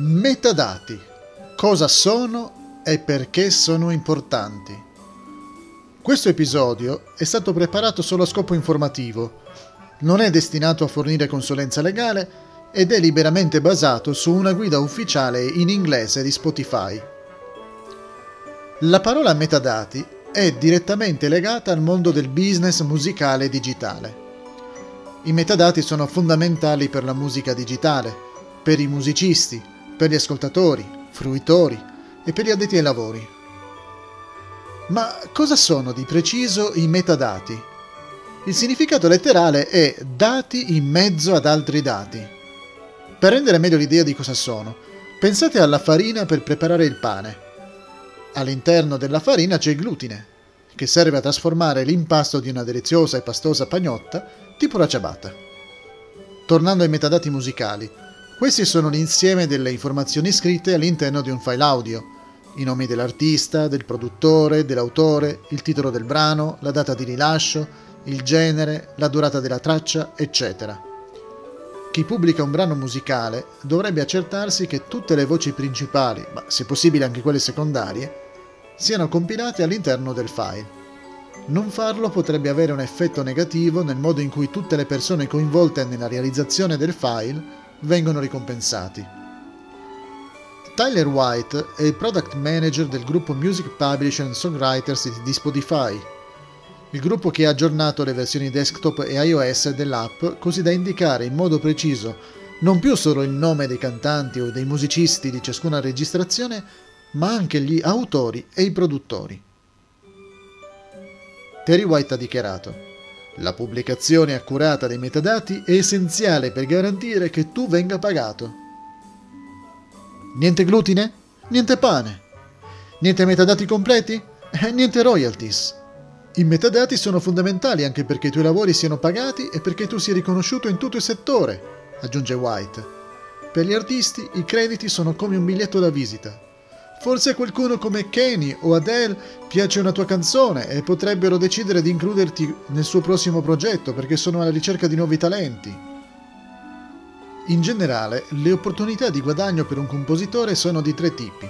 Metadati. Cosa sono e perché sono importanti? Questo episodio è stato preparato solo a scopo informativo. Non è destinato a fornire consulenza legale ed è liberamente basato su una guida ufficiale in inglese di Spotify. La parola metadati è direttamente legata al mondo del business musicale digitale. I metadati sono fondamentali per la musica digitale, per i musicisti, per gli ascoltatori, fruitori e per gli addetti ai lavori. Ma cosa sono di preciso i metadati? Il significato letterale è dati in mezzo ad altri dati. Per rendere meglio l'idea di cosa sono, pensate alla farina per preparare il pane. All'interno della farina c'è il glutine, che serve a trasformare l'impasto di una deliziosa e pastosa pagnotta tipo la ciabatta. Tornando ai metadati musicali, questi sono l'insieme delle informazioni scritte all'interno di un file audio, i nomi dell'artista, del produttore, dell'autore, il titolo del brano, la data di rilascio, il genere, la durata della traccia, eccetera. Chi pubblica un brano musicale dovrebbe accertarsi che tutte le voci principali, ma se possibile anche quelle secondarie, siano compilate all'interno del file. Non farlo potrebbe avere un effetto negativo nel modo in cui tutte le persone coinvolte nella realizzazione del file vengono ricompensati. Tyler White è il product manager del gruppo Music Publisher and Songwriters di Spotify, il gruppo che ha aggiornato le versioni desktop e iOS dell'app così da indicare in modo preciso non più solo il nome dei cantanti o dei musicisti di ciascuna registrazione, ma anche gli autori e i produttori. Terry White ha dichiarato la pubblicazione accurata dei metadati è essenziale per garantire che tu venga pagato. Niente glutine? Niente pane. Niente metadati completi? Eh, niente royalties. I metadati sono fondamentali anche perché i tuoi lavori siano pagati e perché tu sia riconosciuto in tutto il settore, aggiunge White. Per gli artisti i crediti sono come un biglietto da visita. Forse a qualcuno come Kenny o Adele piace una tua canzone e potrebbero decidere di includerti nel suo prossimo progetto perché sono alla ricerca di nuovi talenti. In generale, le opportunità di guadagno per un compositore sono di tre tipi.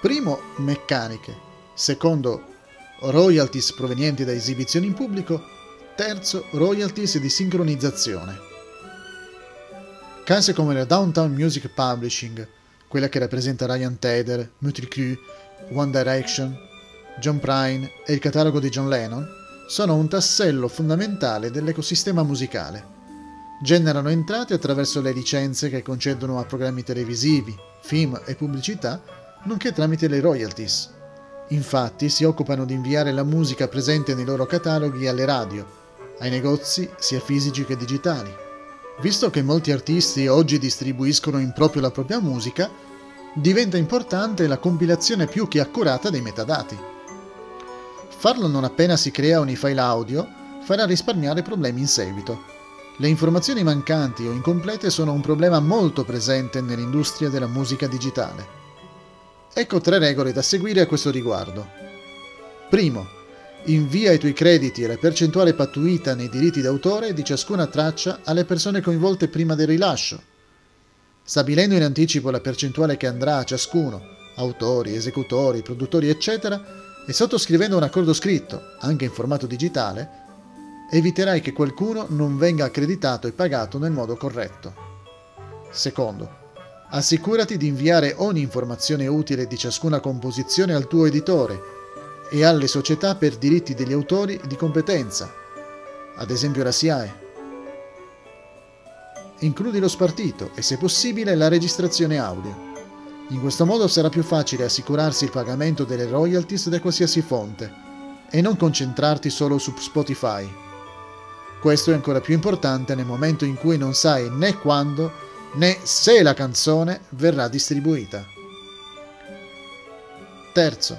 Primo, meccaniche. Secondo, royalties provenienti da esibizioni in pubblico. Terzo, royalties di sincronizzazione. Case come la Downtown Music Publishing quella che rappresenta Ryan Tedder, Mötley Crüe, One Direction, John Prine e il catalogo di John Lennon, sono un tassello fondamentale dell'ecosistema musicale. Generano entrate attraverso le licenze che concedono a programmi televisivi, film e pubblicità, nonché tramite le royalties. Infatti si occupano di inviare la musica presente nei loro cataloghi alle radio, ai negozi sia fisici che digitali. Visto che molti artisti oggi distribuiscono in proprio la propria musica, diventa importante la compilazione più che accurata dei metadati. Farlo non appena si crea un file audio farà risparmiare problemi in seguito. Le informazioni mancanti o incomplete sono un problema molto presente nell'industria della musica digitale. Ecco tre regole da seguire a questo riguardo. Primo, invia i tuoi crediti e la percentuale pattuita nei diritti d'autore di ciascuna traccia alle persone coinvolte prima del rilascio, stabilendo in anticipo la percentuale che andrà a ciascuno, autori, esecutori, produttori, eccetera, e sottoscrivendo un accordo scritto, anche in formato digitale, eviterai che qualcuno non venga accreditato e pagato nel modo corretto. Secondo, assicurati di inviare ogni informazione utile di ciascuna composizione al tuo editore e alle società per diritti degli autori di competenza, ad esempio la SIAE. Includi lo spartito e se possibile la registrazione audio. In questo modo sarà più facile assicurarsi il pagamento delle royalties da qualsiasi fonte e non concentrarti solo su Spotify. Questo è ancora più importante nel momento in cui non sai né quando né se la canzone verrà distribuita. Terzo,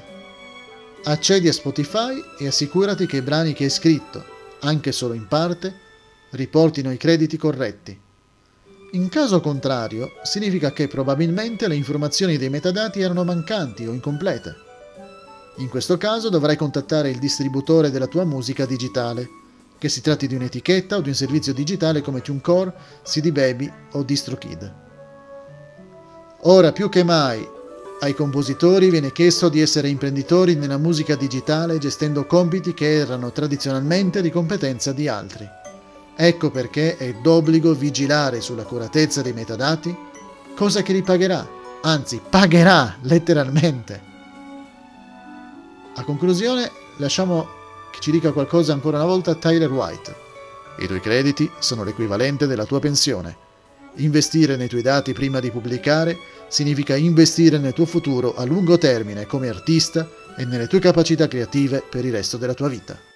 accedi a Spotify e assicurati che i brani che hai scritto, anche solo in parte, riportino i crediti corretti. In caso contrario, significa che probabilmente le informazioni dei metadati erano mancanti o incomplete. In questo caso dovrai contattare il distributore della tua musica digitale, che si tratti di un'etichetta o di un servizio digitale come TuneCore, CD Baby o DistroKid. Ora più che mai ai compositori viene chiesto di essere imprenditori nella musica digitale gestendo compiti che erano tradizionalmente di competenza di altri. Ecco perché è d'obbligo vigilare sull'accuratezza dei metadati, cosa che ripagherà, anzi pagherà letteralmente. A conclusione lasciamo che ci dica qualcosa ancora una volta Tyler White. I tuoi crediti sono l'equivalente della tua pensione. Investire nei tuoi dati prima di pubblicare significa investire nel tuo futuro a lungo termine come artista e nelle tue capacità creative per il resto della tua vita.